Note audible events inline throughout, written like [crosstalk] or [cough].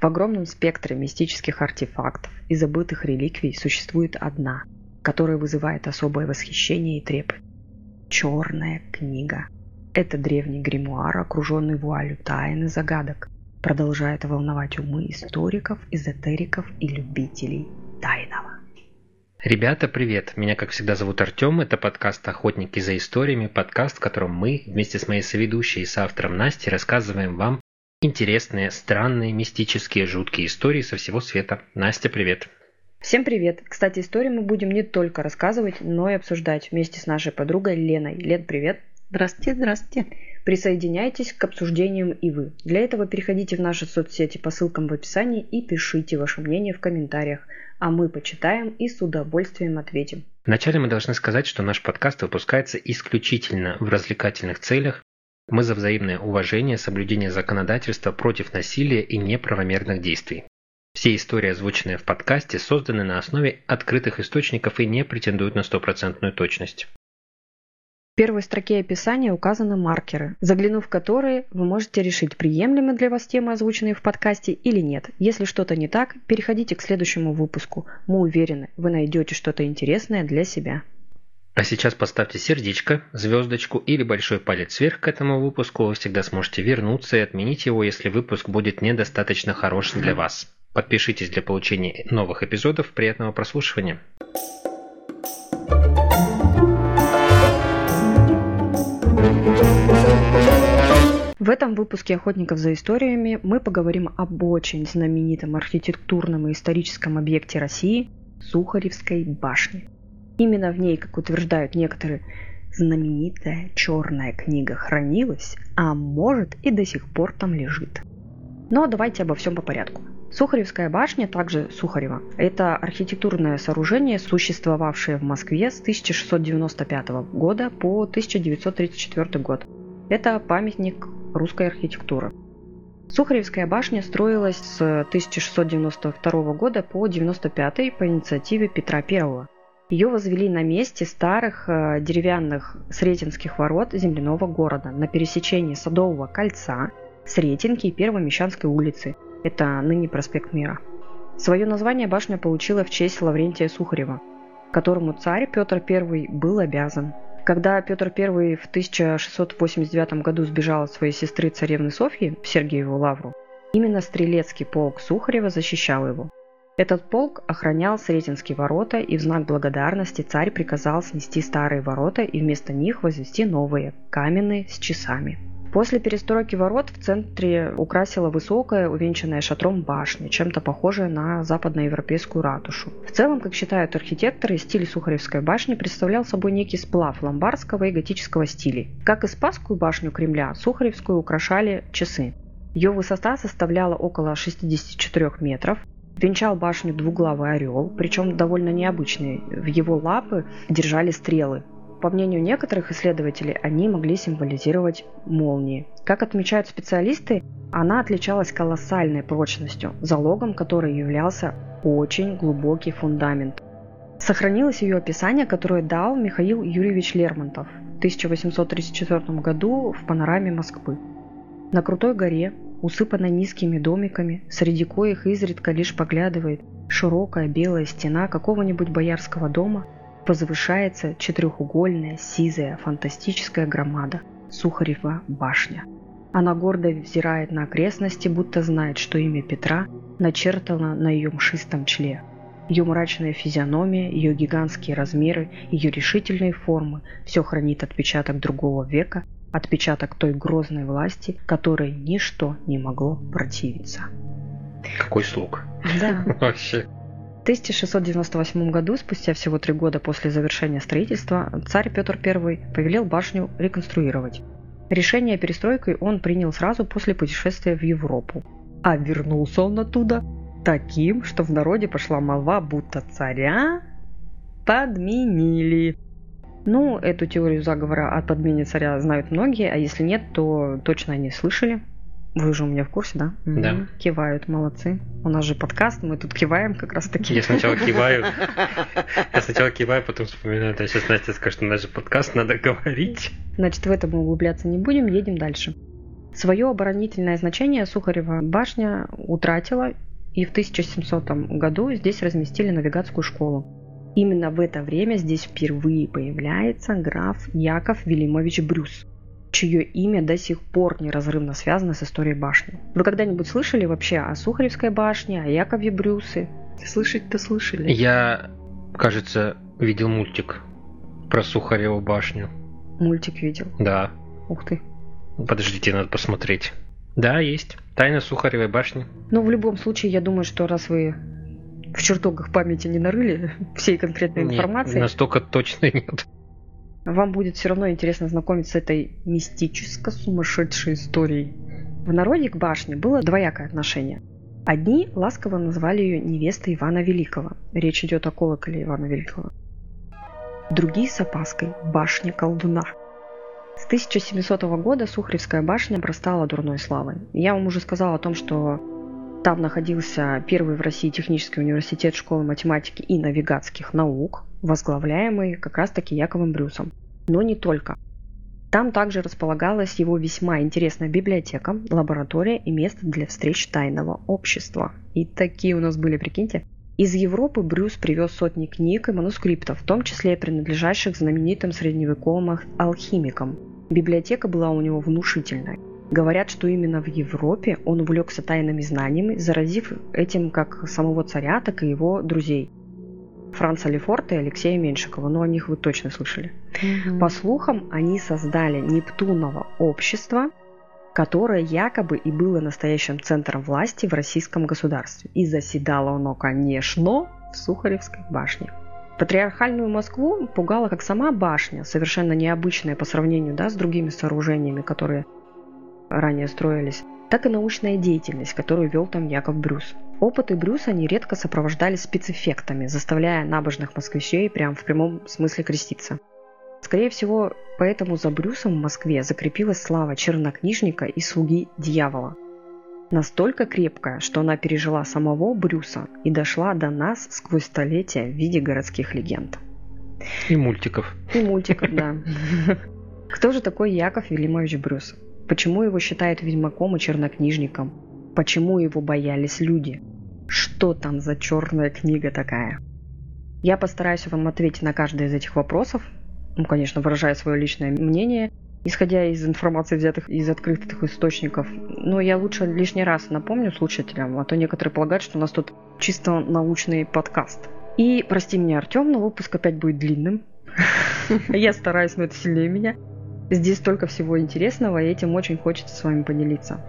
В огромном спектре мистических артефактов и забытых реликвий существует одна, которая вызывает особое восхищение и трепет. Черная книга. Это древний гримуар, окруженный вуалью тайн и загадок, продолжает волновать умы историков, эзотериков и любителей тайного. Ребята, привет! Меня, как всегда, зовут Артем. Это подкаст «Охотники за историями», подкаст, в котором мы вместе с моей соведущей и соавтором Настей рассказываем вам интересные, странные, мистические, жуткие истории со всего света. Настя, привет! Всем привет! Кстати, истории мы будем не только рассказывать, но и обсуждать вместе с нашей подругой Леной. Лен, привет! Здравствуйте, здравствуйте! Присоединяйтесь к обсуждениям и вы. Для этого переходите в наши соцсети по ссылкам в описании и пишите ваше мнение в комментариях, а мы почитаем и с удовольствием ответим. Вначале мы должны сказать, что наш подкаст выпускается исключительно в развлекательных целях. Мы за взаимное уважение, соблюдение законодательства против насилия и неправомерных действий. Все истории, озвученные в подкасте, созданы на основе открытых источников и не претендуют на стопроцентную точность первой строке описания указаны маркеры, заглянув в которые вы можете решить, приемлемы для вас темы, озвученные в подкасте или нет. Если что-то не так, переходите к следующему выпуску. Мы уверены, вы найдете что-то интересное для себя. А сейчас поставьте сердечко, звездочку или большой палец вверх к этому выпуску. Вы всегда сможете вернуться и отменить его, если выпуск будет недостаточно хорош для вас. Подпишитесь для получения новых эпизодов. Приятного прослушивания. В этом выпуске «Охотников за историями» мы поговорим об очень знаменитом архитектурном и историческом объекте России – Сухаревской башне. Именно в ней, как утверждают некоторые, знаменитая черная книга хранилась, а может и до сих пор там лежит. Но давайте обо всем по порядку. Сухаревская башня, также Сухарева, это архитектурное сооружение, существовавшее в Москве с 1695 года по 1934 год. Это памятник русской архитектуры. Сухаревская башня строилась с 1692 года по 1995 по инициативе Петра I. Ее возвели на месте старых э, деревянных Сретенских ворот земляного города на пересечении Садового кольца, Сретенки и Первой Мещанской улицы. Это ныне проспект Мира. Свое название башня получила в честь Лаврентия Сухарева, которому царь Петр I был обязан. Когда Петр I в 1689 году сбежал от своей сестры царевны Софьи в Сергиеву лавру, именно стрелецкий полк Сухарева защищал его. Этот полк охранял Сретенские ворота, и в знак благодарности царь приказал снести старые ворота и вместо них возвести новые, каменные, с часами. После перестройки ворот в центре украсила высокая, увенчанная шатром башня, чем-то похожая на западноевропейскую ратушу. В целом, как считают архитекторы, стиль Сухаревской башни представлял собой некий сплав ломбардского и готического стилей. Как и Спасскую башню Кремля, Сухаревскую украшали часы. Ее высота составляла около 64 метров, Венчал башню двуглавый орел, причем довольно необычный. В его лапы держали стрелы, по мнению некоторых исследователей, они могли символизировать молнии. Как отмечают специалисты, она отличалась колоссальной прочностью, залогом которой являлся очень глубокий фундамент. Сохранилось ее описание, которое дал Михаил Юрьевич Лермонтов в 1834 году в панораме Москвы. На крутой горе, усыпанной низкими домиками, среди коих изредка лишь поглядывает широкая белая стена какого-нибудь боярского дома – возвышается четырехугольная, сизая, фантастическая громада Сухарева башня. Она гордо взирает на окрестности, будто знает, что имя Петра начертано на ее мшистом чле. Ее мрачная физиономия, ее гигантские размеры, ее решительные формы – все хранит отпечаток другого века, отпечаток той грозной власти, которой ничто не могло противиться. Какой слуг. Да. [laughs] Вообще. 1698 году, спустя всего три года после завершения строительства, царь Петр I повелел башню реконструировать. Решение перестройкой он принял сразу после путешествия в Европу. А вернулся он оттуда таким, что в народе пошла молва, будто царя подменили. Ну, эту теорию заговора о подмене царя знают многие, а если нет, то точно они слышали. Вы же у меня в курсе, да? Да. Кивают, молодцы. У нас же подкаст, мы тут киваем как раз таки. Я сначала киваю. [laughs] Я сначала киваю, потом вспоминаю, а сейчас Настя скажет, что у нас же подкаст, надо говорить. Значит, в этом мы углубляться не будем, едем дальше. Свое оборонительное значение Сухарева башня утратила, и в 1700 году здесь разместили навигатскую школу. Именно в это время здесь впервые появляется граф Яков Велимович Брюс, чье имя до сих пор неразрывно связано с историей башни. Вы когда-нибудь слышали вообще о Сухаревской башне, о Якове Брюсе? Слышать-то слышали? Я, кажется, видел мультик про Сухареву башню. Мультик видел? Да. Ух ты. Подождите, надо посмотреть. Да, есть. Тайна Сухаревой башни. Ну, в любом случае, я думаю, что раз вы в чертогах памяти не нарыли [laughs] всей конкретной Нет, информации, настолько точно нет. вам будет все равно интересно знакомиться с этой мистической сумасшедшей историей. В народе к башне было двоякое отношение. Одни ласково называли ее невестой Ивана Великого. Речь идет о колоколе Ивана Великого. Другие с опаской – башня колдуна. С 1700 года Сухаревская башня обрастала дурной славой. Я вам уже сказала о том, что там находился первый в России технический университет школы математики и навигатских наук, возглавляемый как раз-таки Яковом Брюсом. Но не только. Там также располагалась его весьма интересная библиотека, лаборатория и место для встреч тайного общества. И такие у нас были, прикиньте. Из Европы Брюс привез сотни книг и манускриптов, в том числе принадлежащих знаменитым средневековым алхимикам. Библиотека была у него внушительной. Говорят, что именно в Европе он увлекся тайными знаниями, заразив этим как самого царя, так и его друзей. Франца Лефорта и Алексея Меньшикова, но о них вы точно слышали. Угу. По слухам, они создали Нептуново общество, которое якобы и было настоящим центром власти в российском государстве. И заседало оно, конечно, в Сухаревской башне. Патриархальную Москву пугала как сама башня, совершенно необычная по сравнению да, с другими сооружениями, которые ранее строились, так и научная деятельность, которую вел там Яков Брюс. Опыты Брюса нередко сопровождались спецэффектами, заставляя набожных москвичей прям в прямом смысле креститься. Скорее всего, поэтому за Брюсом в Москве закрепилась слава чернокнижника и слуги дьявола. Настолько крепкая, что она пережила самого Брюса и дошла до нас сквозь столетия в виде городских легенд. И мультиков. И мультиков, да. [laughs] Кто же такой Яков Велимович Брюс? Почему его считают ведьмаком и чернокнижником? Почему его боялись люди? Что там за черная книга такая? Я постараюсь вам ответить на каждый из этих вопросов, ну, конечно, выражая свое личное мнение, исходя из информации, взятых из открытых источников. Но я лучше лишний раз напомню слушателям, а то некоторые полагают, что у нас тут чисто научный подкаст. И прости меня, Артем, но выпуск опять будет длинным. [laughs] Я стараюсь, но это сильнее меня. Здесь столько всего интересного, и этим очень хочется с вами поделиться.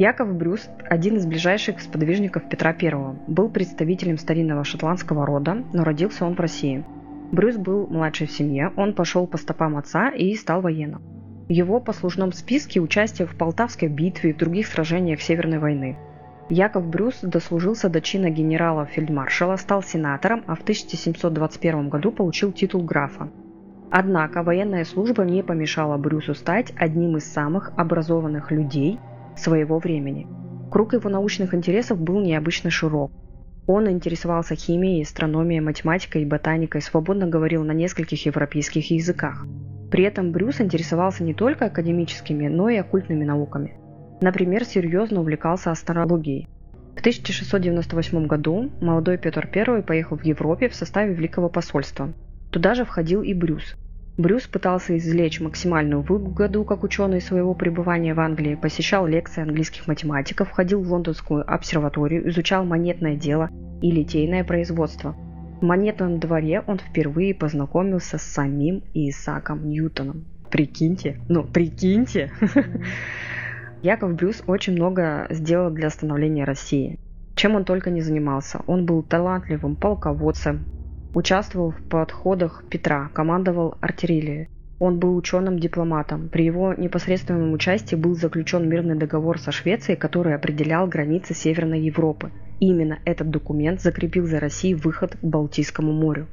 Яков Брюс, один из ближайших сподвижников Петра I, был представителем старинного шотландского рода, но родился он в России. Брюс был младший в семье, он пошел по стопам отца и стал военным. В его послужном списке участие в Полтавской битве и в других сражениях Северной войны. Яков Брюс дослужился до чина генерала-фельдмаршала, стал сенатором, а в 1721 году получил титул графа. Однако военная служба не помешала Брюсу стать одним из самых образованных людей своего времени. Круг его научных интересов был необычно широк. Он интересовался химией, астрономией, математикой и ботаникой, свободно говорил на нескольких европейских языках. При этом Брюс интересовался не только академическими, но и оккультными науками. Например, серьезно увлекался астрологией. В 1698 году молодой Петр I поехал в Европе в составе Великого посольства. Туда же входил и Брюс. Брюс пытался извлечь максимальную выгоду как ученый своего пребывания в Англии, посещал лекции английских математиков, ходил в лондонскую обсерваторию, изучал монетное дело и литейное производство. В монетном дворе он впервые познакомился с самим Исааком Ньютоном. Прикиньте, ну прикиньте! [laughs] Яков Брюс очень много сделал для становления России. Чем он только не занимался. Он был талантливым полководцем, Участвовал в подходах Петра, командовал артиллерией. Он был ученым-дипломатом. При его непосредственном участии был заключен мирный договор со Швецией, который определял границы Северной Европы. именно этот документ закрепил за Россией выход к Балтийскому морю.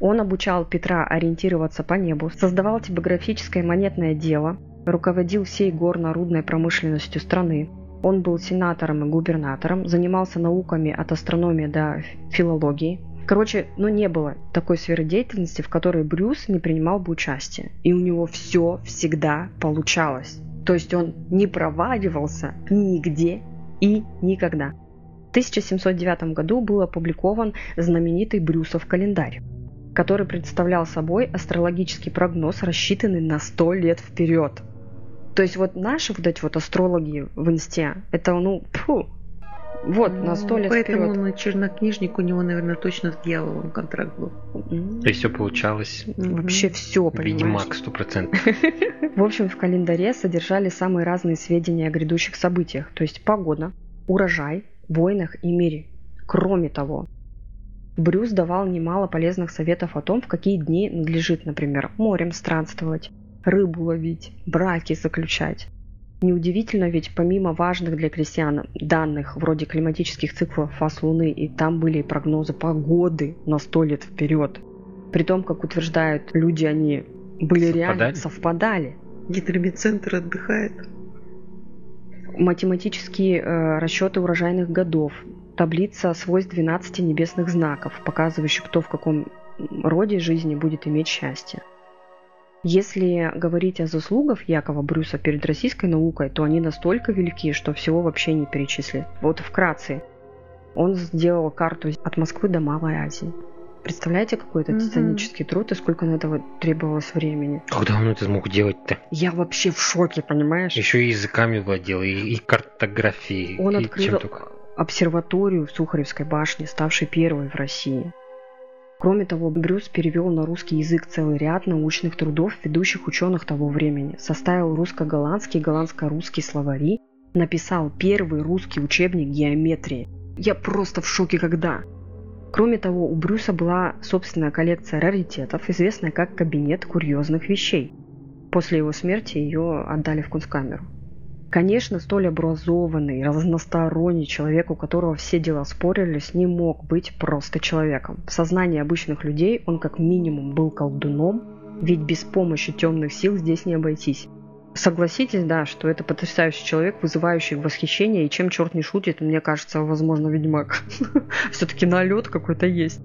Он обучал Петра ориентироваться по небу, создавал типографическое монетное дело, руководил всей горно-рудной промышленностью страны. Он был сенатором и губернатором, занимался науками от астрономии до филологии, Короче, ну не было такой сферы деятельности, в которой Брюс не принимал бы участие. И у него все всегда получалось. То есть он не проваливался нигде и никогда. В 1709 году был опубликован знаменитый Брюсов календарь, который представлял собой астрологический прогноз, рассчитанный на 100 лет вперед. То есть вот наши вот эти вот астрологи в инсте, это ну, фу, вот, на сто лет Поэтому вперед. он чернокнижник, у него, наверное, точно с дьяволом контракт был. То есть все получалось. Вообще все, понимаешь? Ведьмак сто процентов. [laughs] В общем, в календаре содержали самые разные сведения о грядущих событиях, то есть погода, урожай, войнах и мире. Кроме того, Брюс давал немало полезных советов о том, в какие дни надлежит, например, морем странствовать, рыбу ловить, браки заключать. Неудивительно, ведь помимо важных для крестьян данных вроде климатических циклов фаз Луны, и там были прогнозы погоды на сто лет вперед. При том, как утверждают люди, они были Совпадали? реально совпадали. Гидромедцентр отдыхает. Математические э, расчеты урожайных годов, таблица свойств 12 небесных знаков, показывающих, кто в каком роде жизни будет иметь счастье. Если говорить о заслугах Якова Брюса перед российской наукой, то они настолько велики, что всего вообще не перечислить. Вот вкратце. Он сделал карту от Москвы до Малой Азии. Представляете, какой это титанический труд и сколько на этого требовалось времени? Когда он это смог делать-то? Я вообще в шоке, понимаешь? Еще и языками владел, и, и картографией, Он и открыл чем только. обсерваторию в Сухаревской башне, ставшей первой в России. Кроме того, Брюс перевел на русский язык целый ряд научных трудов ведущих ученых того времени, составил русско-голландский и голландско-русский словари, написал первый русский учебник геометрии. Я просто в шоке когда. Кроме того, у Брюса была собственная коллекция раритетов, известная как «Кабинет курьезных вещей». После его смерти ее отдали в кунсткамеру. Конечно, столь образованный, разносторонний человек, у которого все дела спорились, не мог быть просто человеком. В сознании обычных людей он как минимум был колдуном, ведь без помощи темных сил здесь не обойтись. Согласитесь, да, что это потрясающий человек, вызывающий восхищение, и чем черт не шутит, мне кажется, возможно, ведьмак. [laughs] Все-таки налет какой-то есть.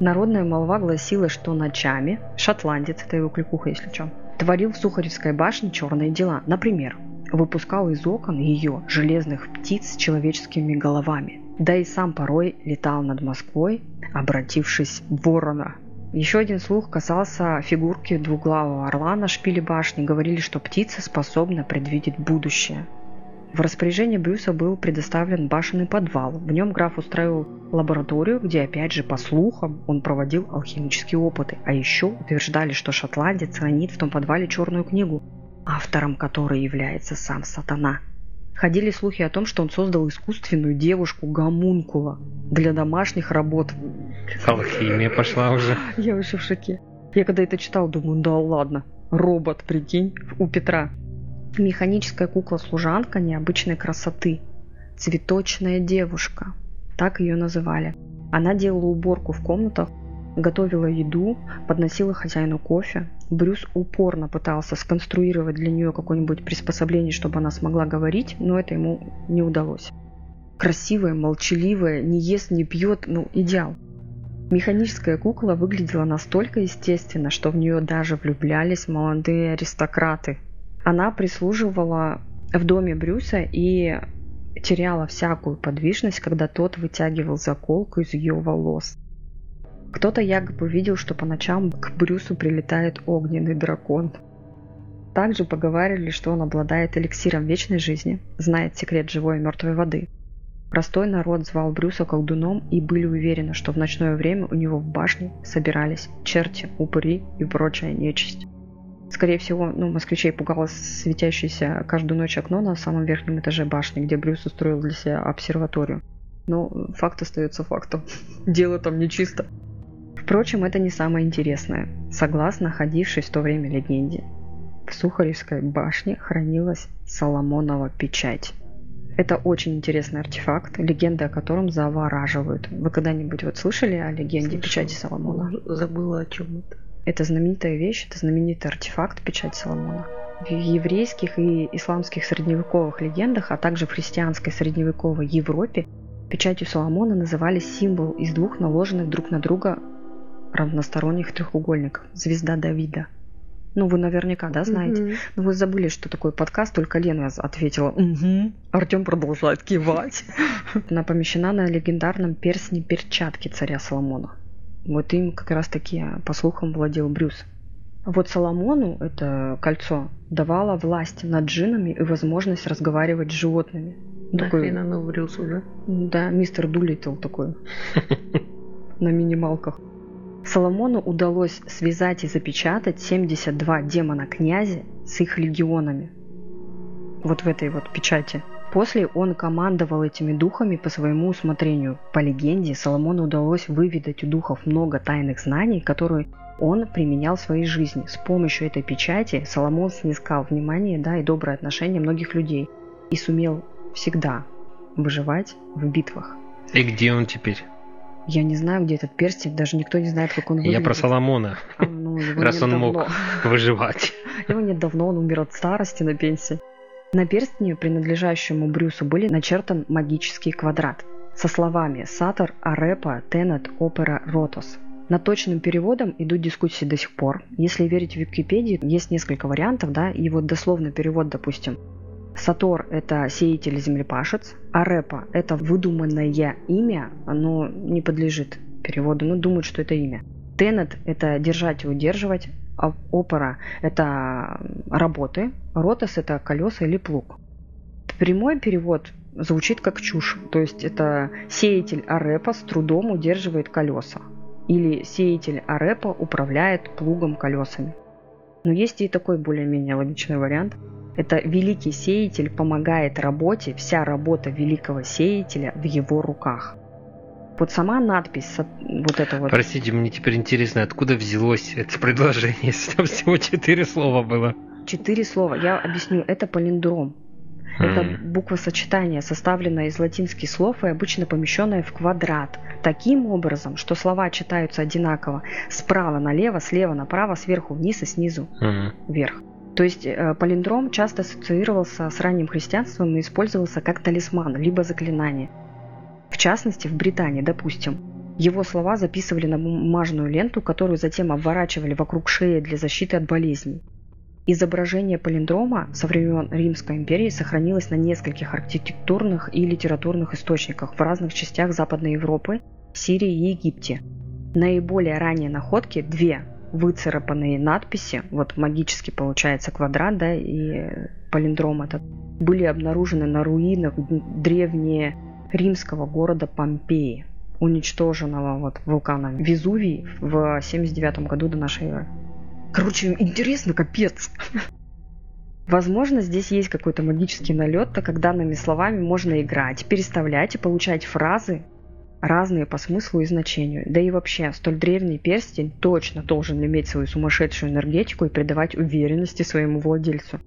Народная молва гласила, что ночами шотландец, это его кликуха, если что, творил в Сухаревской башне черные дела. Например, выпускал из окон ее железных птиц с человеческими головами. Да и сам порой летал над Москвой, обратившись в ворона. Еще один слух касался фигурки двуглавого орла на шпиле башни. Говорили, что птица способна предвидеть будущее. В распоряжение Брюса был предоставлен башенный подвал. В нем граф устроил лабораторию, где, опять же, по слухам, он проводил алхимические опыты. А еще утверждали, что шотландец хранит в том подвале черную книгу, автором которой является сам сатана. Ходили слухи о том, что он создал искусственную девушку гомункула для домашних работ. Алхимия пошла уже. [laughs] Я вообще в шоке. Я когда это читал, думаю, да ладно. Робот, прикинь, у Петра. Механическая кукла-служанка необычной красоты. Цветочная девушка. Так ее называли. Она делала уборку в комнатах, готовила еду, подносила хозяину кофе. Брюс упорно пытался сконструировать для нее какое-нибудь приспособление, чтобы она смогла говорить, но это ему не удалось. Красивая, молчаливая, не ест, не пьет, ну идеал. Механическая кукла выглядела настолько естественно, что в нее даже влюблялись молодые аристократы. Она прислуживала в доме Брюса и теряла всякую подвижность, когда тот вытягивал заколку из ее волос. Кто-то якобы видел, что по ночам к Брюсу прилетает огненный дракон. Также поговаривали, что он обладает эликсиром вечной жизни, знает секрет живой и мертвой воды. Простой народ звал Брюса колдуном и были уверены, что в ночное время у него в башне собирались черти, упыри и прочая нечисть. Скорее всего, ну, москвичей пугало светящееся каждую ночь окно на самом верхнем этаже башни, где Брюс устроил для себя обсерваторию. Но факт остается фактом. [laughs] Дело там нечисто. Впрочем, это не самое интересное. Согласно ходившей в то время легенде, в Сухаревской башне хранилась Соломонова печать. Это очень интересный артефакт, легенды о котором завораживают. Вы когда-нибудь вот слышали о легенде Слышала. печати Соломона? Забыла о чем это. Это знаменитая вещь, это знаменитый артефакт печать Соломона. В еврейских и исламских средневековых легендах, а также в христианской средневековой Европе печатью Соломона называли символ из двух наложенных друг на друга равносторонних треугольников – звезда Давида. Ну, вы наверняка, да, знаете. Мгм. Но вы забыли, что такое подкаст, только Лена ответила «Угу». Артем продолжает кивать. [laughs] Она помещена на легендарном перстне перчатки царя Соломона. Вот им как раз таки, по слухам, владел Брюс. Вот Соломону это кольцо давало власть над джинами и возможность разговаривать с животными. Ну, Такой, Нахрен оно Брюсу, да? да, мистер Дулитл такой. [laughs] На минималках. Соломону удалось связать и запечатать 72 демона князя с их легионами. Вот в этой вот печати. После он командовал этими духами по своему усмотрению. По легенде, Соломону удалось выведать у духов много тайных знаний, которые он применял в своей жизни. С помощью этой печати Соломон снискал внимание да, и доброе отношение многих людей и сумел всегда выживать в битвах. И где он теперь? Я не знаю, где этот перстень, даже никто не знает, как он выглядит. Я про Соломона. А, ну, [laughs] Раз он давно. мог [laughs] выживать. [laughs] Его нет давно, он умер от старости на пенсии. На перстне, принадлежащему Брюсу, были начертан магический квадрат со словами «Сатор, Арепа, Тенет, Опера, Ротос». Над точным переводом идут дискуссии до сих пор. Если верить в Википедии, есть несколько вариантов, да, и вот дословный перевод, допустим. Сатор – это сеятель-землепашец, Арепа – это выдуманное имя, оно не подлежит переводу, но думают, что это имя. Тенет – это держать и удерживать, а опера – это работы, ротос – это колеса или плуг. Прямой перевод звучит как чушь, то есть это сеятель арепа с трудом удерживает колеса, или сеятель арепа управляет плугом колесами. Но есть и такой более-менее логичный вариант. Это великий сеятель помогает работе, вся работа великого сеятеля в его руках. Вот сама надпись, вот это вот. Простите, мне теперь интересно, откуда взялось это предложение, если [laughs] там всего четыре слова было. Четыре слова. Я объясню. Это палиндром. Это М. буквосочетание, составленное из латинских слов и обычно помещенное в квадрат. Таким образом, что слова читаются одинаково справа налево, слева направо, сверху вниз и снизу вверх. То есть э, палиндром часто ассоциировался с ранним христианством и использовался как талисман, либо заклинание. В частности, в Британии, допустим, его слова записывали на бумажную ленту, которую затем обворачивали вокруг шеи для защиты от болезней. Изображение палиндрома со времен Римской империи сохранилось на нескольких архитектурных и литературных источниках в разных частях Западной Европы, Сирии и Египте. Наиболее ранние находки – две выцарапанные надписи, вот магически получается квадрат, да, и палиндром этот, были обнаружены на руинах древнее римского города Помпеи, уничтоженного вот вулканом Везувий в 79 году до нашей эры. Короче, интересно, капец. [laughs] Возможно, здесь есть какой-то магический налет, так как данными словами можно играть, переставлять и получать фразы, разные по смыслу и значению. Да и вообще, столь древний перстень точно должен иметь свою сумасшедшую энергетику и придавать уверенности своему владельцу.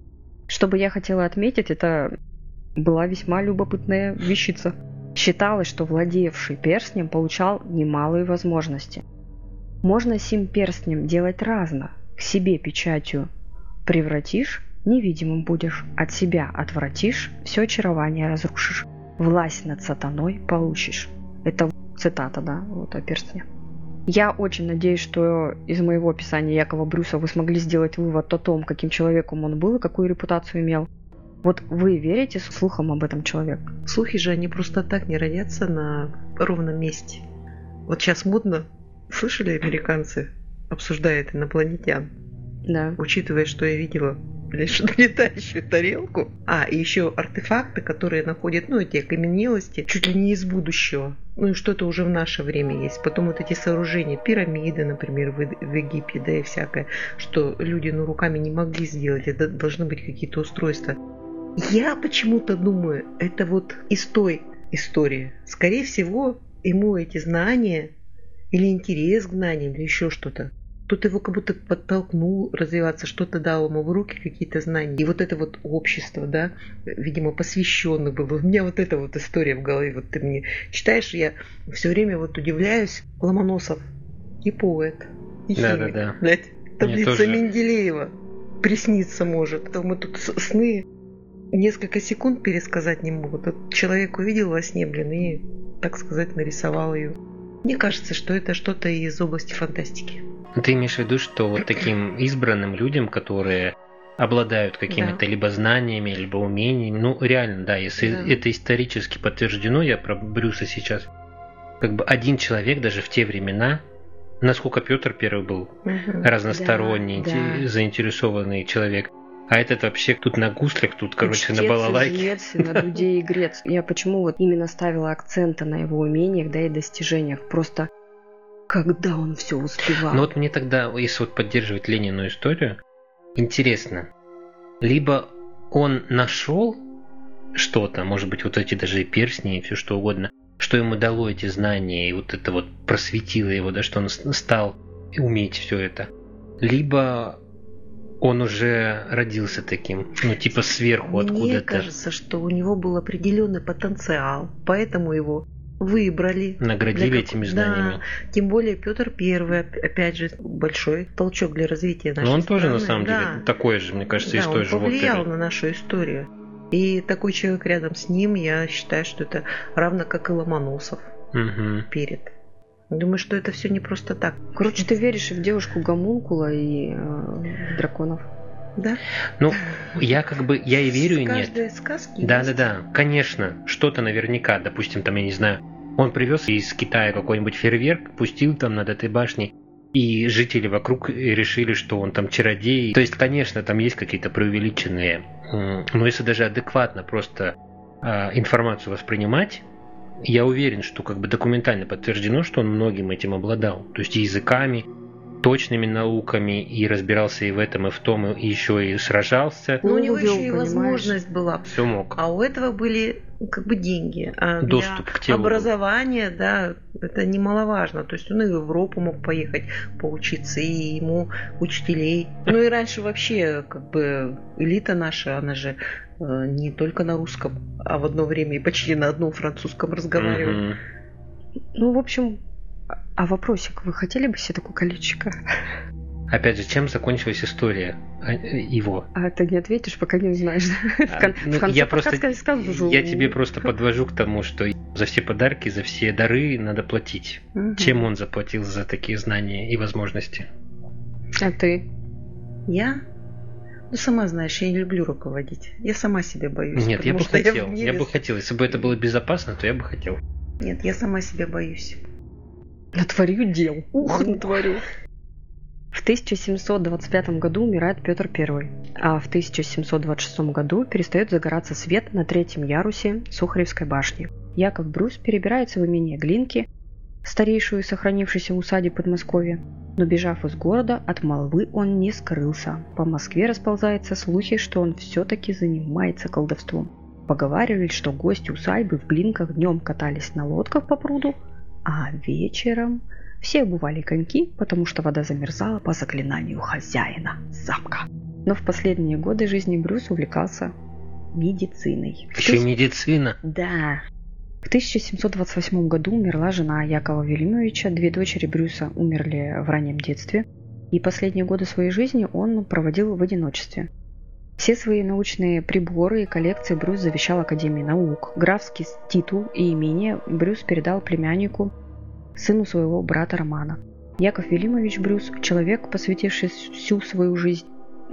Что бы я хотела отметить, это была весьма любопытная вещица. Считалось, что владевший перстнем получал немалые возможности. Можно сим перстнем делать разно. К себе печатью превратишь, невидимым будешь. От себя отвратишь, все очарование разрушишь. Власть над сатаной получишь. Это цитата, да, вот о перстне. Я очень надеюсь, что из моего описания Якова Брюса вы смогли сделать вывод о том, каким человеком он был и какую репутацию имел. Вот вы верите слухам об этом человеке? Слухи же, они просто так не родятся на ровном месте. Вот сейчас модно, слышали американцы, обсуждают инопланетян, Да. учитывая, что я видела лишь [laughs] летающую тарелку. А, и еще артефакты, которые находят, ну, эти окаменелости, чуть ли не из будущего. Ну, и что-то уже в наше время есть. Потом вот эти сооружения, пирамиды, например, в, в Египте, да, и всякое, что люди, ну, руками не могли сделать. Это должны быть какие-то устройства. Я почему-то думаю, это вот из той истории. Скорее всего, ему эти знания или интерес к знаниям, или еще что-то. Кто-то его как будто подтолкнул развиваться, что-то дал ему в руки какие-то знания. И вот это вот общество, да, видимо, посвященных было. У меня вот эта вот история в голове. Вот ты мне читаешь, я все время вот удивляюсь. Ломоносов и поэт, и химик. Да-да-да. Блядь, таблица тоже. Менделеева присниться может. То мы тут сны несколько секунд пересказать не могут. Вот человек увидел во сне, блин, и, так сказать, нарисовал ее. Мне кажется, что это что-то из области фантастики. Ты имеешь в виду, что вот таким избранным людям, которые обладают какими-то да. либо знаниями, либо умениями, ну реально, да, если да. это исторически подтверждено, я про Брюса сейчас, как бы один человек даже в те времена, насколько Петр Первый был угу. разносторонний, да, да. заинтересованный человек, а этот вообще тут на гуслях, тут, короче, Чтец, на балалайке. Жрец, на дуде и грец. Я почему вот именно ставила акценты на его умениях, да, и достижениях. Просто когда он все успевал. Ну вот мне тогда, если вот поддерживать Ленину историю, интересно. Либо он нашел что-то, может быть, вот эти даже и перстни, и все что угодно, что ему дало эти знания, и вот это вот просветило его, да, что он стал уметь все это. Либо он уже родился таким, ну типа сверху откуда-то. Мне кажется, что у него был определенный потенциал, поэтому его выбрали. Наградили как... этими знаниями. Да, тем более Петр Первый, опять же, большой толчок для развития нашей Но он страны. тоже, на самом деле, да. такой же, мне кажется, да, из той же он повлиял на нашу историю. И такой человек рядом с ним, я считаю, что это равно как и Ломоносов угу. перед. Думаю, что это все не просто так. Короче, ты веришь и в девушку Гомункула, и э, в драконов. Да? Ну, я как бы, я и верю, и нет. Каждой сказки Да, да, да, конечно, что-то наверняка, допустим, там, я не знаю, он привез из Китая какой-нибудь фейерверк, пустил там над этой башней, и жители вокруг решили, что он там чародей. То есть, конечно, там есть какие-то преувеличенные, но если даже адекватно просто э, информацию воспринимать, я уверен, что как бы документально подтверждено, что он многим этим обладал. То есть языками, точными науками, и разбирался и в этом, и в том, и еще и сражался. Но у него еще и возможность была. Все мог. А у этого были как бы деньги. А Доступ к телу. Образование, да, это немаловажно. То есть он и в Европу мог поехать поучиться, и ему учителей. Ну и раньше вообще как бы элита наша, она же э, не только на русском, а в одно время и почти на одном французском разговаривала. Ну, в общем, а вопросик, вы хотели бы себе такое колечко? Опять же, чем закончилась история а, его? А ты не ответишь, пока не узнаешь. [laughs] А, ну, я просто, я тебе просто подвожу к тому, что за все подарки, за все дары надо платить. Угу. Чем он заплатил за такие знания и возможности? А ты? Я? Ну, сама знаешь, я не люблю руководить. Я сама себя боюсь. Нет, я бы хотел. Я, я бы хотел. Если бы это было безопасно, то я бы хотел. Нет, я сама себя боюсь. Натворю дел. Ух, натворю. В 1725 году умирает Петр I, а в 1726 году перестает загораться свет на третьем ярусе Сухаревской башни. Яков Брюс перебирается в имение Глинки, старейшую сохранившуюся усаде Подмосковья, но бежав из города, от молвы он не скрылся. По Москве расползаются слухи, что он все-таки занимается колдовством. Поговаривали, что гости усадьбы в Глинках днем катались на лодках по пруду, а вечером все обували коньки, потому что вода замерзала по заклинанию хозяина замка. Но в последние годы жизни Брюс увлекался медициной. Еще тысяч... медицина? Да. В 1728 году умерла жена Якова Велимовича, две дочери Брюса умерли в раннем детстве, и последние годы своей жизни он проводил в одиночестве. Все свои научные приборы и коллекции Брюс завещал Академии наук. Графский титул и имение Брюс передал племяннику, сыну своего брата Романа. Яков Велимович Брюс, человек, посвятивший всю свою жизнь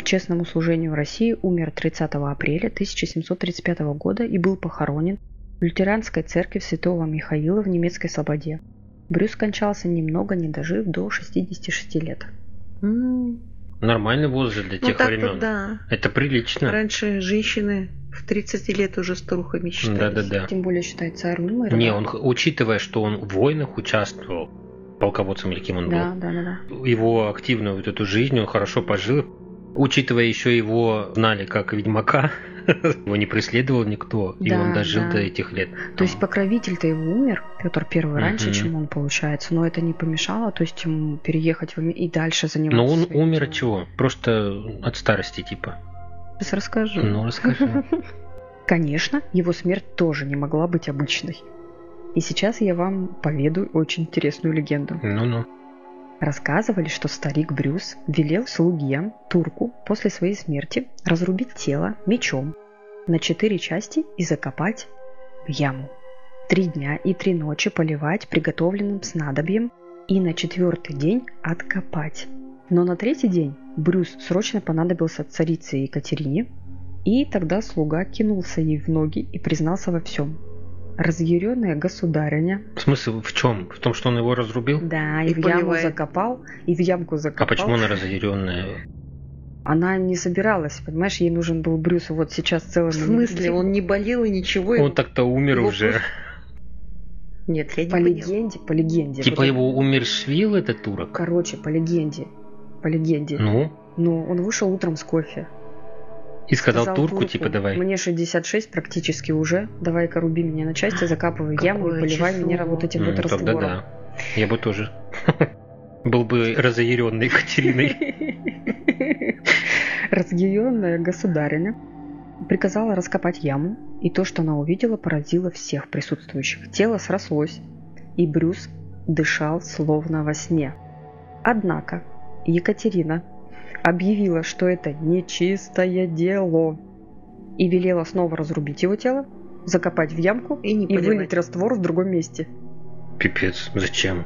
честному служению России, умер 30 апреля 1735 года и был похоронен в лютеранской церкви святого Михаила в немецкой Слободе. Брюс скончался немного не дожив до 66 лет. Нормальный возраст для ну, тех времен. Да. Это прилично. Раньше женщины в 30 лет уже старухами считались. Да, да, да. Тем более считается Арнумер. Не, он, учитывая, что он в войнах участвовал, полководцем или кем он да, был, да, да, да. его активную вот эту жизнь, он хорошо пожил. Учитывая еще его знали как ведьмака, [laughs] его не преследовал никто, и он дожил да. до этих лет. То есть покровитель-то его умер, Петр Первый, раньше, чем он получается, но это не помешало, то есть ему переехать в и дальше заниматься. Но он умер от чего? Просто от старости типа. Сейчас расскажу. Ну, расскажи. [laughs] Конечно, его смерть тоже не могла быть обычной. И сейчас я вам поведаю очень интересную легенду. Ну-ну. Рассказывали, что старик Брюс велел слуге, турку, после своей смерти разрубить тело мечом на четыре части и закопать в яму. Три дня и три ночи поливать приготовленным снадобьем и на четвертый день откопать. Но на третий день Брюс срочно понадобился царице Екатерине, и тогда слуга кинулся ей в ноги и признался во всем. Разъяренная государыня... В смысле, в чем? В том, что он его разрубил? Да, и, И в яму закопал, и в ямку закопал. А почему она разъяренная? Она не собиралась, понимаешь, ей нужен был Брюс вот сейчас целым... В смысле, он не болел и ничего? Он так-то умер его уже. просто- Нет, я не По поняла. легенде, по легенде. Типа вот его умершвил этот турок? Короче, по легенде. По легенде. Ну, Ну, он вышел утром с кофе. И сказал, турку, типа, давай. Мне 66 практически уже. Давай-ка руби меня на части, закапывай яму и поливай число? меня вот этим М, вот Тогда да. Я бы тоже [laughs] был бы разъяренный Екатериной. [laughs] Разъяренная государыня приказала раскопать яму, и то, что она увидела, поразило всех присутствующих. Тело срослось, и Брюс дышал словно во сне. Однако Екатерина объявила, что это нечистое дело, и велела снова разрубить его тело, закопать в ямку И не и вылить раствор в другом месте. Пипец, зачем?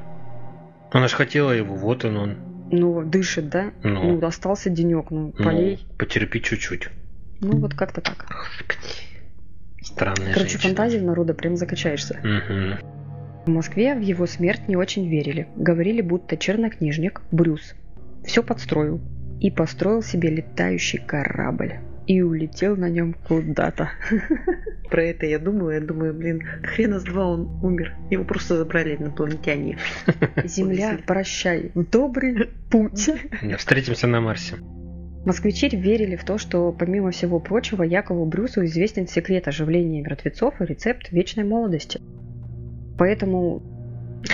Она ж хотела его, вот он он. Ну, дышит, да? Ну. Ну, остался денек, ну, Ну, полей. потерпи чуть-чуть. Ну, вот как-то так. Странная Короче, женщина. фантазии народа прям закачаешься. Мгм. В Москве в его смерть не очень верили. Говорили, будто чернокнижник Брюс все подстроил и построил себе летающий корабль и улетел на нем куда-то. [laughs] Про это я думаю, я думаю, блин, хрена с два он умер. Его просто забрали инопланетяне. [laughs] Земля, прощай, добрый путь. [laughs] Да, Встретимся на Марсе. Москвичи верили в то, что, помимо всего прочего, Якову Брюсу известен секрет оживления мертвецов и рецепт вечной молодости. Поэтому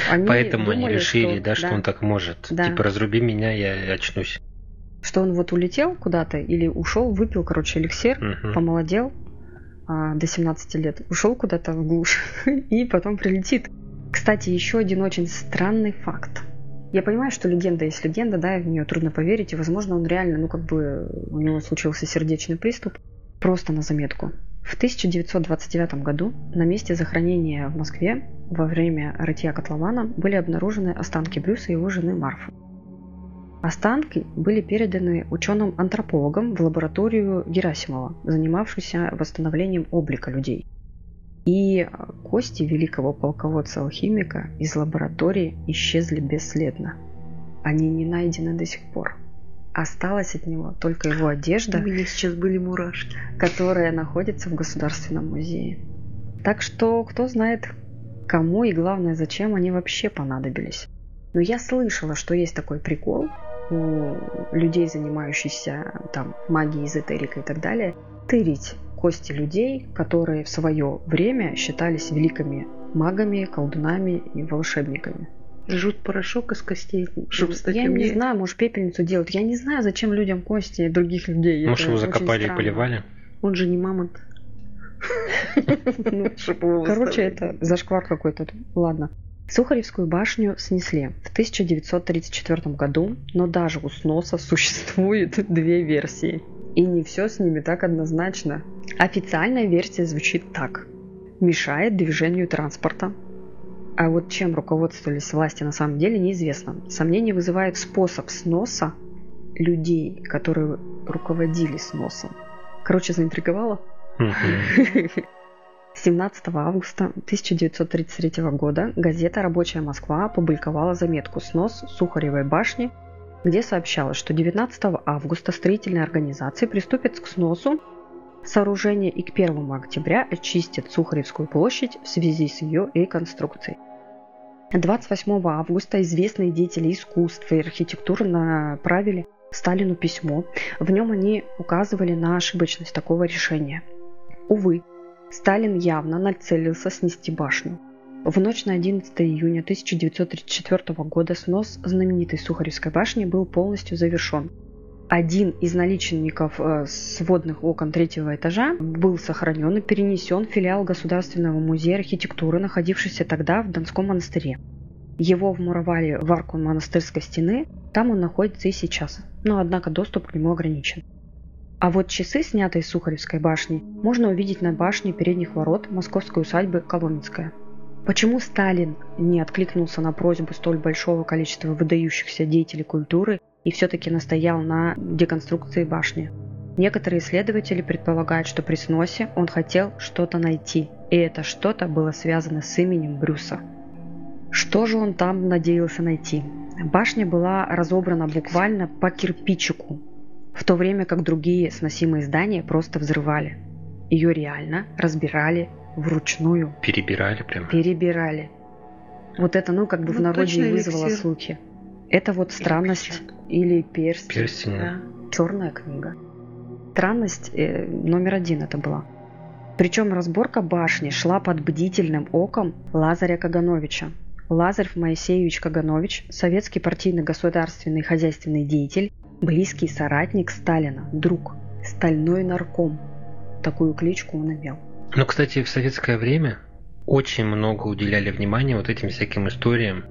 они Поэтому думали, они решили, что, да, что он так может. Да. Типа, разруби меня, я очнусь. Что он вот улетел куда-то или ушел, выпил, короче, эликсир, Мгм. помолодел а, до 17 лет, ушел куда-то в глушь [laughs] и потом прилетит. Кстати, еще один очень странный факт. Я понимаю, что легенда есть легенда, да, в нее трудно поверить, и, возможно, он реально, ну, как бы, у него случился сердечный приступ. Просто на заметку. В 1929 году на месте захоронения в Москве во время рытья котлована были обнаружены останки Брюса и его жены Марфы. Останки были переданы ученым-антропологам в лабораторию Герасимова, занимавшуюся восстановлением облика людей. И кости великого полководца-алхимика из лаборатории исчезли бесследно. Они не найдены до сих пор. Осталась от него только его У одежда, меня сейчас были мурашки. которая находится в Государственном музее. Так что, кто знает, кому и главное, зачем они вообще понадобились. Но я слышала, что есть такой прикол у людей, занимающихся там магией, эзотерикой и так далее, тырить кости людей, которые в свое время считались великими магами, колдунами и волшебниками. Жут порошок из костей, чтобы стать я не знаю, может пепельницу делать. Я не знаю, зачем людям кости других людей. Может, Это его закопали и поливали? Он же не мамонт. [laughs] Ну, Короче, это зашквар какой-то. Ладно. Сухаревскую башню снесли в 1934 году, но даже у сноса существует [laughs] две версии. И не все с ними так однозначно. Официальная версия звучит так. Мешает движению транспорта. А вот чем руководствовались власти на самом деле неизвестно. Сомнение вызывает способ сноса людей, которые руководили сносом. Короче, заинтриговало? Мгм. [laughs] 17 августа 1933 года газета «Рабочая Москва» опубликовала заметку «Снос Сухаревой башни», где сообщалось, что 19 августа строительные организации приступят к сносу сооружения и к 1 октября очистят Сухаревскую площадь в связи с ее реконструкцией. 28 августа известные деятели искусства и архитектуры направили Сталину письмо. В нем они указывали на ошибочность такого решения. Увы, Сталин явно нацелился снести башню. В ночь на 11 июня 1934 года снос знаменитой Сухаревской башни был полностью завершен. Один из наличников э, сводных окон третьего этажа был сохранен и перенесен в филиал Государственного музея архитектуры, находившийся тогда в Донском монастыре. Его вмуровали в арку монастырской стены, там он находится и сейчас, но однако доступ к нему ограничен. А вот часы, снятые с Сухаревской башни, можно увидеть на башне передних ворот московской усадьбы Коломенская. Почему Сталин не откликнулся на просьбу столь большого количества выдающихся деятелей культуры и все-таки настоял на деконструкции башни? Некоторые исследователи предполагают, что при сносе он хотел что-то найти, и это что-то было связано с именем Брюса. Что же он там надеялся найти? Башня была разобрана буквально по кирпичику, в то время как другие сносимые здания просто взрывали. Ее реально разбирали вручную. Перебирали прям. Перебирали. Вот это, ну, как бы ну, в народе вызвало эликсир. слухи. Это вот странность или перстень. Перстень. Да. Черная книга. Странность э, номер один это была. Причем разборка башни шла под бдительным оком Лазаря Кагановича. Лазарь Моисеевич Каганович, советский партийный государственный хозяйственный деятель, близкий соратник Сталина, друг, стальной нарком. Такую кличку он имел. Ну, кстати, в советское время очень много уделяли внимания вот этим всяким историям,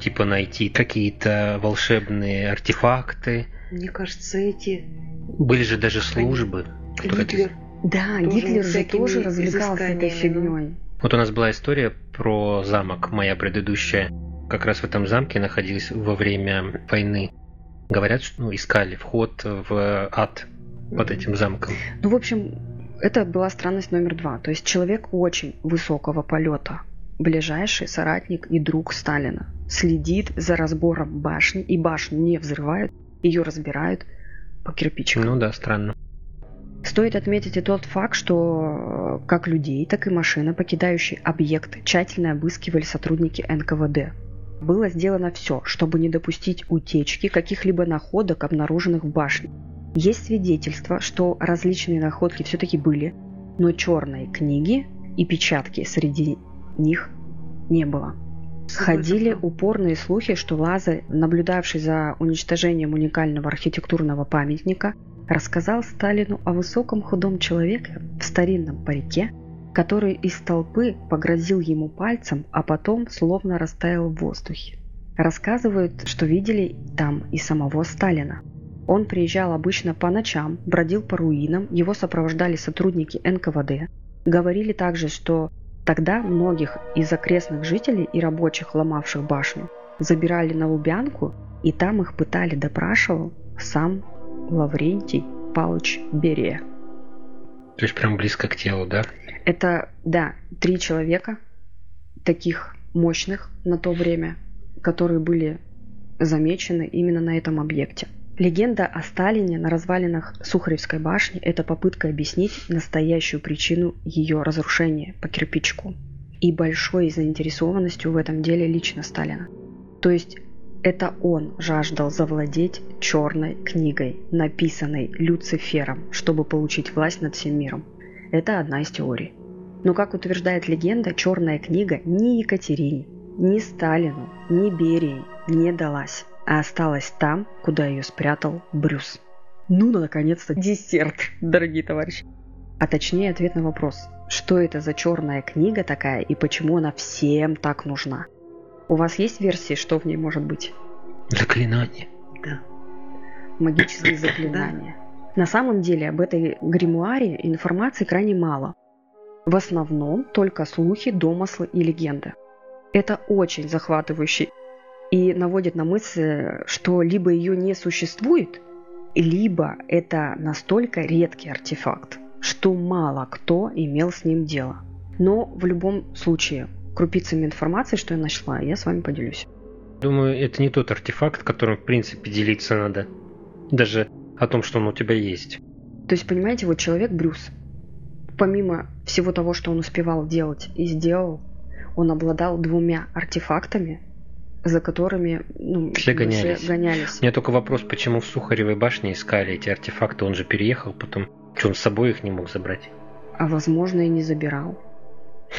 типа найти какие-то волшебные артефакты. Мне кажется, эти... Были же даже службы. Гитлер. Да, тоже Гитлер же тоже развлекался этой фигней. Вот у нас была история про замок, моя предыдущая. Как раз в этом замке находилась во время войны. Говорят, что ну, искали вход в ад под этим замком. Ну, в общем, это была странность номер два. То есть человек очень высокого полета, ближайший соратник и друг Сталина, следит за разбором башни, и башню не взрывают, ее разбирают по кирпичикам. Ну да, странно. Стоит отметить и тот факт, что э, как людей, так и машины, покидающие объект, тщательно обыскивали сотрудники НКВД. Было сделано все, чтобы не допустить утечки каких-либо находок, обнаруженных в башне. Есть свидетельства, что различные находки все-таки были, но черной книги и печатки среди них не было. Ходили упорные слухи, что Лазарь, наблюдавший за уничтожением уникального архитектурного памятника, рассказал Сталину о высоком худом человеке в старинном парике, который из толпы погрозил ему пальцем, а потом словно растаял в воздухе. Рассказывают, что видели там и самого Сталина. Он приезжал обычно по ночам, бродил по руинам, его сопровождали сотрудники НКВД. Говорили также, что тогда многих из окрестных жителей и рабочих, ломавших башню, забирали на Лубянку, и там их пытали, допрашивал сам Лаврентий Павлович Берия. То есть прям близко к телу, да? Это, да, три человека, таких мощных на то время, которые были замечены именно на этом объекте. Легенда о Сталине на развалинах Сухаревской башни – это попытка объяснить настоящую причину ее разрушения по кирпичку и большой заинтересованностью в этом деле лично Сталина. То есть это он жаждал завладеть черной книгой, написанной Люцифером, чтобы получить власть над всем миром. Это одна из теорий. Но, как утверждает легенда, черная книга ни Екатерине, ни Сталину, ни Берии не далась, а осталась там, куда ее спрятал Брюс. Ну, наконец-то, десерт, дорогие товарищи. А точнее ответ на вопрос, что это за черная книга такая и почему она всем так нужна. У вас есть версии, что в ней может быть? Заклинание. Да. Магические заклинания. На самом деле об этой гримуаре информации крайне мало. В основном только слухи, домыслы и легенды. Это очень захватывающий и наводит на мысль, что либо ее не существует, либо это настолько редкий артефакт, что мало кто имел с ним дело. Но в любом случае крупицами информации, что я нашла, я с вами поделюсь. Думаю, это не тот артефакт, которым, в принципе, делиться надо. Даже о том, что он у тебя есть. То есть, понимаете, вот человек Брюс, помимо всего того, что он успевал делать и сделал, он обладал двумя артефактами, за которыми ну, все гонялись. Все гонялись. У меня только вопрос, почему в Сухаревой башне искали эти артефакты, он же переехал потом, что он с собой их не мог забрать? А возможно и не забирал.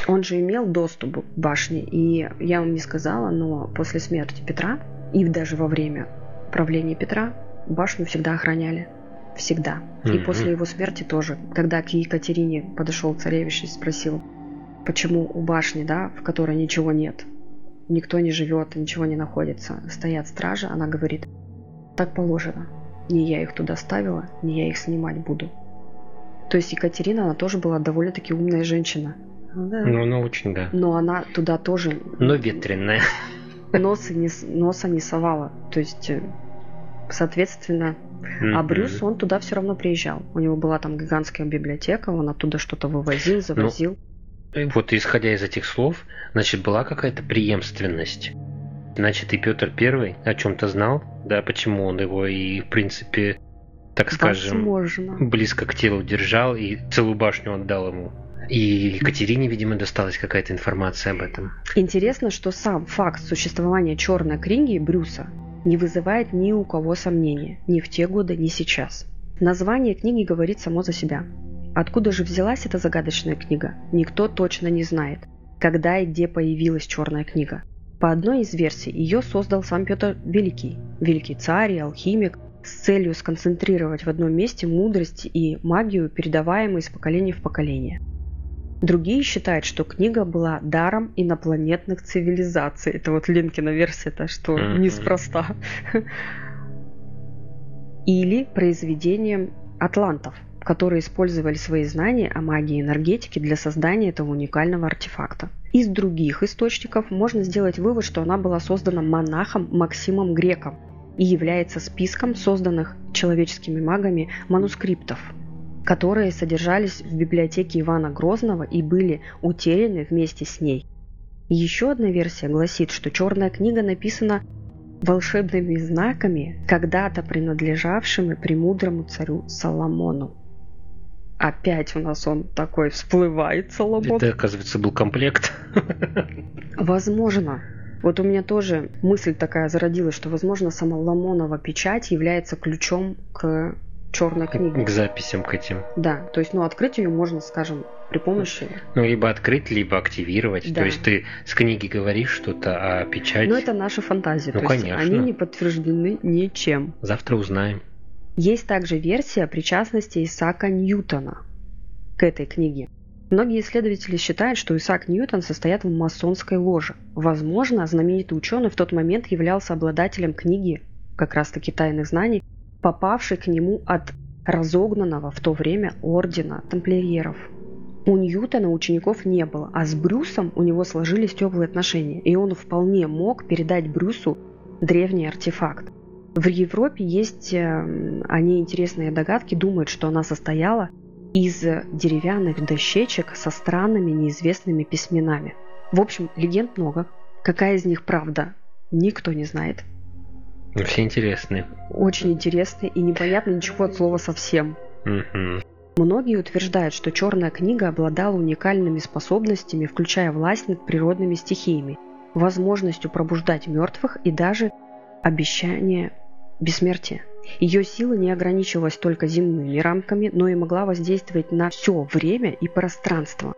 Он же имел доступ к башне, и я вам не сказала, но после смерти Петра и даже во время правления Петра башню всегда охраняли. Всегда. Mm-hmm. И после его смерти тоже. Когда к Екатерине подошел царевич и спросил, почему у башни, да, в которой ничего нет, никто не живет, ничего не находится, стоят стражи, она говорит, так положено. Не я их туда ставила, не я их снимать буду. То есть Екатерина, она тоже была довольно-таки умная женщина. Да. Ну, ну, очень, да. Но она туда тоже Но ветреная. носа не, носа не совала. То есть, соответственно, а Мгм. Брюс, он туда все равно приезжал. У него была там гигантская библиотека, он оттуда что-то вывозил, завозил. И Вот исходя из этих слов, значит, была какая-то преемственность. Значит, и Петр Первый о чем-то знал, да, почему он его и, в принципе, так скажем, Возможно. близко к телу держал и целую башню отдал ему. И Екатерине, видимо, досталась какая-то информация об этом. Интересно, что сам факт существования черной книги Брюса не вызывает ни у кого сомнения, ни в те годы, ни сейчас. Название книги говорит само за себя. Откуда же взялась эта загадочная книга, никто точно не знает. Когда и где появилась черная книга. По одной из версий, ее создал сам Петр Великий, великий царь и алхимик, с целью сконцентрировать в одном месте мудрость и магию, передаваемые из поколения в поколение. Другие считают, что книга была даром инопланетных цивилизаций. Это вот Ленкина версия-то, что Мгм. неспроста. Или произведением атлантов, которые использовали свои знания о магии и энергетике для создания этого уникального артефакта. Из других источников можно сделать вывод, что она была создана монахом Максимом Греком и является списком созданных человеческими магами манускриптов, которые содержались в библиотеке Ивана Грозного и были утеряны вместе с ней. Еще одна версия гласит, что черная книга написана волшебными знаками, когда-то принадлежавшими премудрому царю Соломону. Опять у нас он такой всплывает, Соломон. Это, оказывается, был комплект. [laughs] Возможно. Вот у меня тоже мысль такая зародилась, что, возможно, сама Ламонова печать является ключом к черной книге. К записям к этим. Да, то есть, ну, открыть ее можно, скажем, при помощи... Ну, либо открыть, либо активировать. Да. То есть ты с книги говоришь что-то, а печать... Но это наши фантазии, Ну, то есть конечно. они не подтверждены ничем. Завтра узнаем. Есть также версия причастности Исаака Ньютона к этой книге. Многие исследователи считают, что Исаак Ньютон состоят в масонской ложе. Возможно, знаменитый ученый в тот момент являлся обладателем книги, как раз-таки тайных знаний, попавшей к нему от разогнанного в то время ордена тамплиеров. У Ньютона учеников не было, а с Брюсом у него сложились теплые отношения, и он вполне мог передать Брюсу древний артефакт. В Европе есть э, о ней интересные догадки, думают, что она состояла из деревянных дощечек со странными неизвестными письменами. В общем, легенд много. Какая из них правда, никто не знает. Ну, Все интересные. Очень интересно и непонятно ничего от слова совсем. Многие утверждают, что черная книга обладала уникальными способностями, включая власть над природными стихиями, возможностью пробуждать мертвых и даже обещание бессмертия. Ее сила не ограничивалась только земными рамками, но и могла воздействовать на все время и пространство.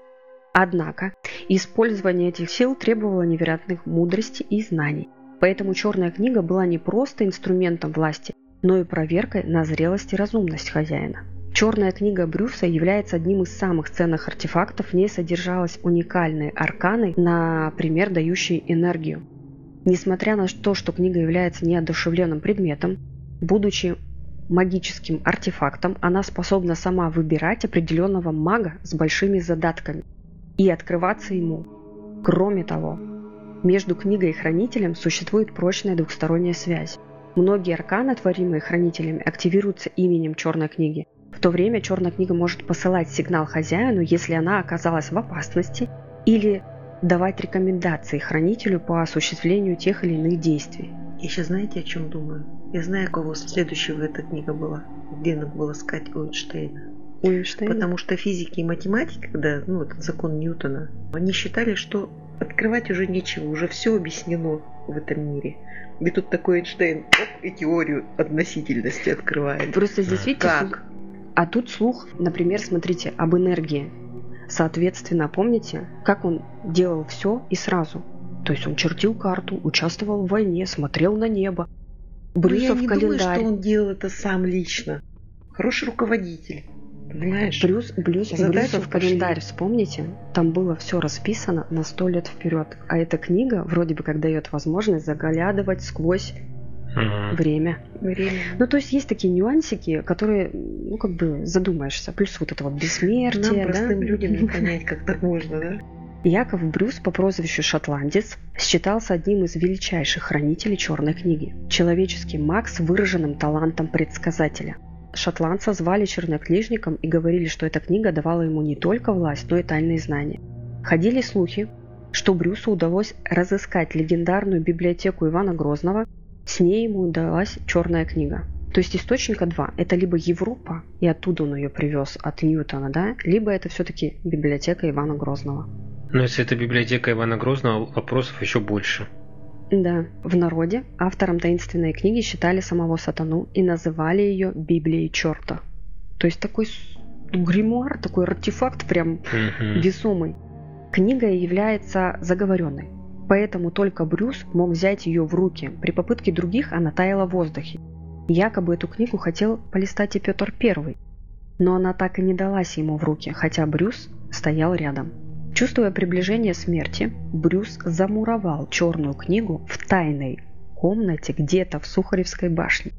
Однако, использование этих сил требовало невероятных мудрости и знаний. Поэтому черная книга была не просто инструментом власти, но и проверкой на зрелость и разумность хозяина. Черная книга Брюса является одним из самых ценных артефактов. В ней содержалась уникальные арканы, например, дающие энергию. Несмотря на то, что книга является неодушевленным предметом, будучи магическим артефактом, она способна сама выбирать определенного мага с большими задатками и открываться ему. Кроме того, между книгой и хранителем существует прочная двухсторонняя связь. Многие арканы, творимые хранителями, активируются именем черной книги. В то время черная книга может посылать сигнал хозяину, если она оказалась в опасности, или давать рекомендации хранителю по осуществлению тех или иных действий. Я сейчас знаете, о чем думаю? Я знаю, кого следующего эта книга была. Где надо было искать Эйнштейна. Уинштейн? Потому что физики и математики, когда, ну, этот закон Ньютона, они считали, что открывать уже нечего, уже все объяснено в этом мире. И тут такой Эйнштейн, оп, и теорию относительности открывает. Просто здесь, видите, Как? слух- а тут слух, например, смотрите, об энергии. Соответственно, помните, как он делал все и сразу. То есть он чертил карту, участвовал в войне, смотрел на небо. Ну, я Брюсов не думаю, что он делал это сам лично. Хороший руководитель. Понимаешь? Брюс, Брюс, Брюсов пошли. календарь, вспомните, там было все расписано на сто лет вперед. А эта книга вроде бы как дает возможность заглядывать сквозь время. Время. Ну, то есть есть такие нюансики, которые, ну, как бы задумаешься. Плюс вот это вот бессмертие, Нам, да? простым людям, не [laughs] понять, как так можно, да? Яков Брюс по прозвищу Шотландец считался одним из величайших хранителей черной книги. Человеческий маг с выраженным талантом предсказателя. Шотландца звали чернокнижником и говорили, что эта книга давала ему не только власть, но и тайные знания. Ходили слухи, что Брюсу удалось разыскать легендарную библиотеку Ивана Грозного, с ней ему удалась черная книга. То есть источника два. Это либо Европа, и оттуда он ее привез от Ньютона, да, либо это все-таки библиотека Ивана Грозного. Но если это библиотека Ивана Грозного, вопросов еще больше. Да, в народе автором таинственной книги считали самого сатану и называли ее Библией черта. То есть такой гримуар, такой артефакт прям Мгм. весомый. Книга является заговоренной, поэтому только Брюс мог взять ее в руки. При попытке других она таяла в воздухе. Якобы эту книгу хотел полистать и Петр I, но она так и не далась ему в руки, хотя Брюс стоял рядом. Чувствуя приближение смерти, Брюс замуровал черную книгу в тайной комнате где-то в Сухаревской башне.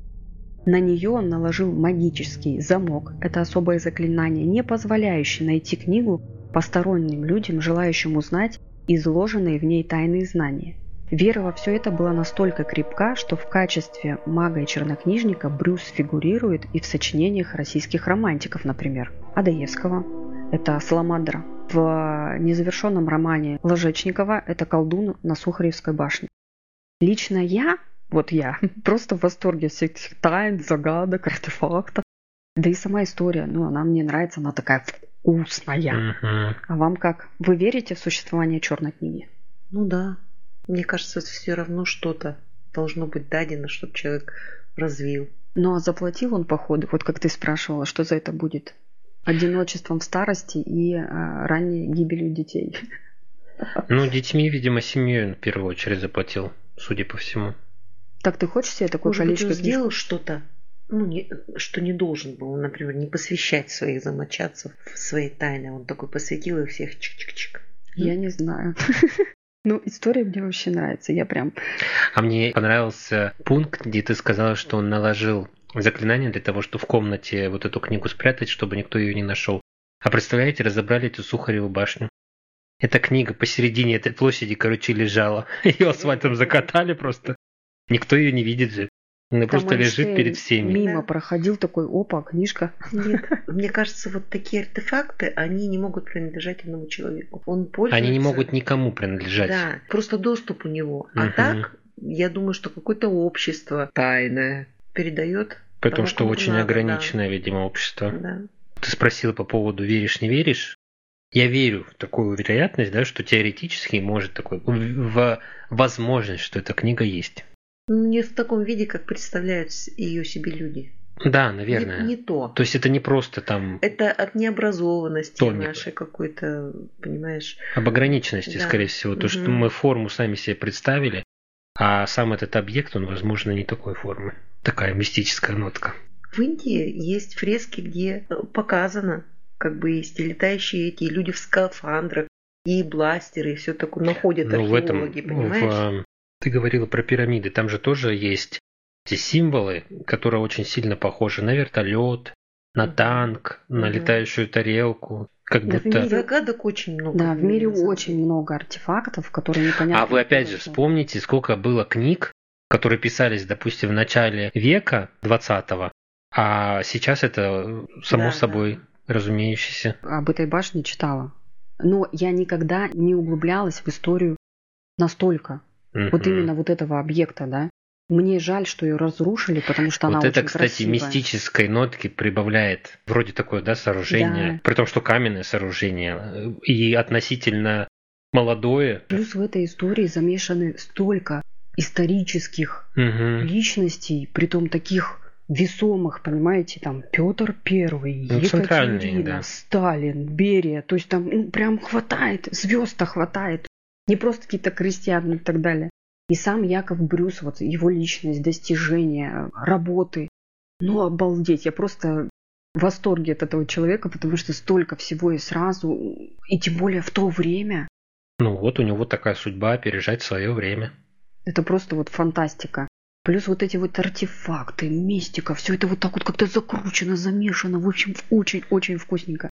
На нее он наложил магический замок, это особое заклинание, не позволяющее найти книгу посторонним людям, желающим узнать изложенные в ней тайные знания. Вера во все это была настолько крепка, что в качестве мага и чернокнижника Брюс фигурирует и в сочинениях российских романтиков, например, Адаевского, это Саламандра. В незавершенном романе Ложечникова это колдун на Сухаревской башне. Лично я, вот я, [laughs] просто в восторге всех этих тайн, загадок, артефактов. Да и сама история, ну, она мне нравится, она такая вкусная. А вам как? Вы верите в существование черной книги? Ну да. Мне кажется, все равно что-то должно быть дадено, чтобы человек развил. Ну, а заплатил он, походу, вот как ты спрашивала, что за это будет? Одиночеством в старости и а, ранней гибелью детей. Ну, детьми, видимо, семьей он в первую очередь заплатил, судя по всему. Так ты хочешь себе такое Может быть, он сделал что-то, ну, не- что не должен был, например, не посвящать своих замочадцев в свои тайны. Он такой посвятил их всех чик-чик-чик. Я не знаю. [laughs] Ну, история мне вообще нравится. Я прям... А мне понравился пункт, где ты сказала, что он наложил заклинание для того, чтобы в комнате вот эту книгу спрятать, чтобы никто ее не нашел. А представляете, разобрали эту Сухареву башню. Эта книга посередине этой площади, короче, лежала. [laughs] Ее асфальтом закатали просто. Никто ее не видит же. Она Там просто лежит перед всеми. Мимо проходил такой, опа, книжка. Нет, [laughs] мне кажется, вот такие артефакты, они не могут принадлежать одному человеку. Он пользуется... Они не могут никому принадлежать. Да, просто доступ у него. А Мгм. так, я думаю, что какое-то общество тайное передает. Потому тому, что очень надо, ограниченное, видимо, общество. Да. Ты спросила по поводу веришь, не веришь. Я верю в такую вероятность, да, что теоретически может такой в, возможность, что эта книга есть. Не в таком виде, как представляют ее себе люди. Да, Не- наверное. Не, то. То есть это не просто там Это от необразованности Томик. нашей какой-то, понимаешь? об ограниченности, Да. скорее всего. То, что Мгм. мы форму сами себе представили, а сам этот объект, он, возможно, не такой формы. Такая мистическая нотка. В Индии есть фрески, где э, показано, как бы есть и летающие эти и люди в скафандрах, и бластеры, и все такое находят Ну, в этом, археологи, понимаешь? в, ты говорила про пирамиды, там же тоже есть эти символы, которые очень сильно похожи на вертолет, на танк, на Мгм. летающую тарелку. Как Да в будто... мире- Загадок очень много. Да, в мире очень много артефактов, которые непонятно. А вы опять же вспомните, сколько было книг, которые писались, допустим, в начале века 20 а сейчас это само Да, собой разумеющееся. Об этой башне читала. Но я никогда не углублялась в историю настолько. Вот Мгм. именно вот этого объекта, да. Мне жаль, что ее разрушили, потому что она Вот это, очень кстати, красивая. мистической нотки прибавляет. Вроде такое, да, сооружение. Да. При том, что каменное сооружение. э, И относительно молодое. Плюс в этой истории замешаны столько исторических Мгм. личностей, притом таких весомых, понимаете, там Петр Первый, Ну, Екатерина, да. Сталин, Берия, то есть там ну, прям хватает, звезд-то хватает, не просто какие-то крестьяне и так далее. И сам Яков Брюс, вот его личность, достижения, работы, ну обалдеть, я просто в восторге от этого человека, потому что столько всего и сразу, и тем более в то время, Ну вот у него такая судьба опережать свое время. Это просто вот фантастика. Плюс вот эти вот артефакты, мистика, все это вот так вот как-то закручено, замешано. В общем, очень-очень вкусненько.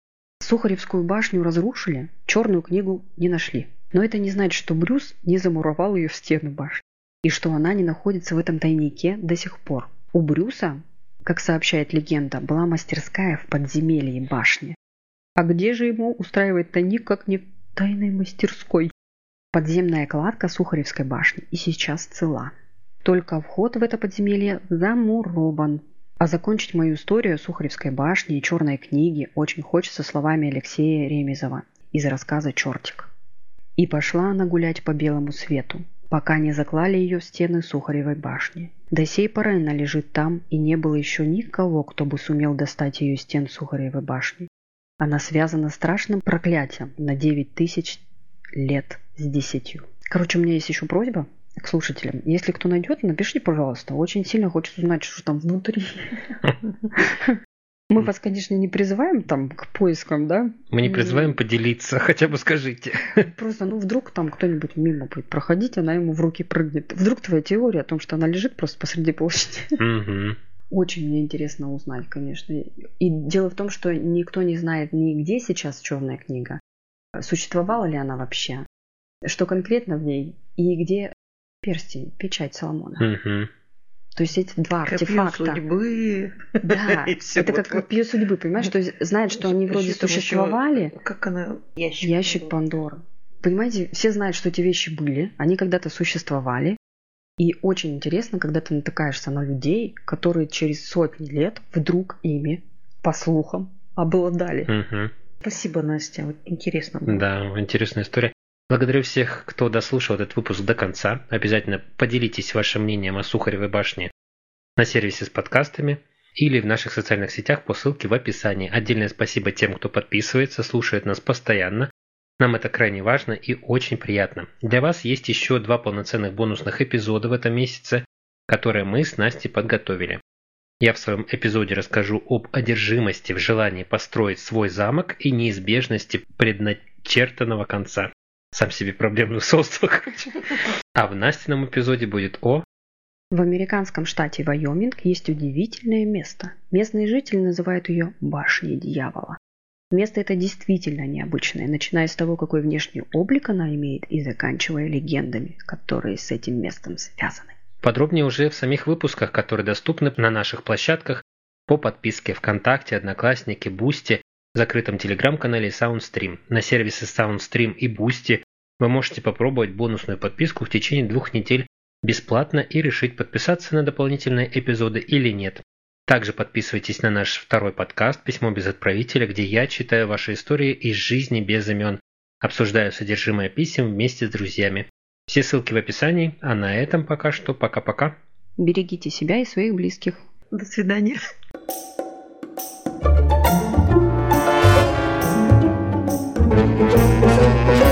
Сухаревскую башню разрушили, черную книгу не нашли. Но это не значит, что Брюс не замуровал ее в стены башни. И что она не находится в этом тайнике до сих пор. У Брюса, как сообщает легенда, была мастерская в подземелье башни. А где же ему устраивать тайник, как не в тайной мастерской? Подземная кладка Сухаревской башни и сейчас цела. Только вход в это подземелье замурован. А закончить мою историю Сухаревской башни и черной книги очень хочется словами Алексея Ремезова из рассказа «Чертик». И пошла она гулять по белому свету, пока не заклали ее в стены Сухаревой башни. До сей поры она лежит там, и не было еще никого, кто бы сумел достать ее стен Сухаревой башни. Она связана страшным проклятием на девять тысяч лет с десятью. Короче, у меня есть еще просьба к слушателям. Если кто найдет, напишите, пожалуйста. Очень сильно хочется узнать, что там внутри. [laughs] Мы вас, конечно, не призываем там к поискам, да? Мы не призываем поделиться, хотя бы скажите. [laughs] Просто, ну, вдруг там кто-нибудь мимо будет проходить, она ему в руки прыгнет. Вдруг твоя теория о том, что она лежит просто посреди площади. Очень мне интересно узнать, конечно. И дело в том, что никто не знает ни где сейчас черная книга, существовала ли она вообще, что конкретно в ней, и где перстень, печать Соломона. Угу. То есть эти два Копье артефакта. судьбы. [laughs] Да, [laughs] это вот как копье судьбы, понимаешь, что знает, что они вроде существовали. Как она? Ящик. Ящик Пандоры. Понимаете, все знают, что эти вещи были, они когда-то существовали. И очень интересно, когда ты натыкаешься на людей, которые через сотни лет вдруг ими, по слухам, обладали. Угу. Спасибо, Настя. Вот интересно было. Да, интересная история. Благодарю всех, кто дослушал этот выпуск до конца. Обязательно поделитесь вашим мнением о Сухаревой башне на сервисе с подкастами или в наших социальных сетях по ссылке в описании. Отдельное спасибо тем, кто подписывается, слушает нас постоянно. Нам это крайне важно и очень приятно. Для вас есть еще два полноценных бонусных эпизода в этом месяце, которые мы с Настей подготовили. Я в своем эпизоде расскажу об одержимости в желании построить свой замок и неизбежности предначертанного конца. Сам себе проблемную создал. А в Настином эпизоде будет о... В американском штате Вайоминг есть удивительное место. Местные жители называют ее «башней дьявола». Место это действительно необычное, начиная с того, какой внешний облик она имеет, и заканчивая легендами, которые с этим местом связаны. Подробнее уже в самих выпусках, которые доступны на наших площадках по подписке ВКонтакте, Одноклассники, Boosty, закрытом телеграм-канале Soundstream. На сервисы Soundstream и Boosty вы можете попробовать бонусную подписку в течение двух недель бесплатно и решить, подписаться на дополнительные эпизоды или нет. Также подписывайтесь на наш второй подкаст «Письмо без отправителя», где я читаю ваши истории из жизни без имен, обсуждаю содержимое писем вместе с друзьями. Все ссылки в описании, а на этом пока что пока-пока. Берегите себя и своих близких. До свидания. Thank you. Música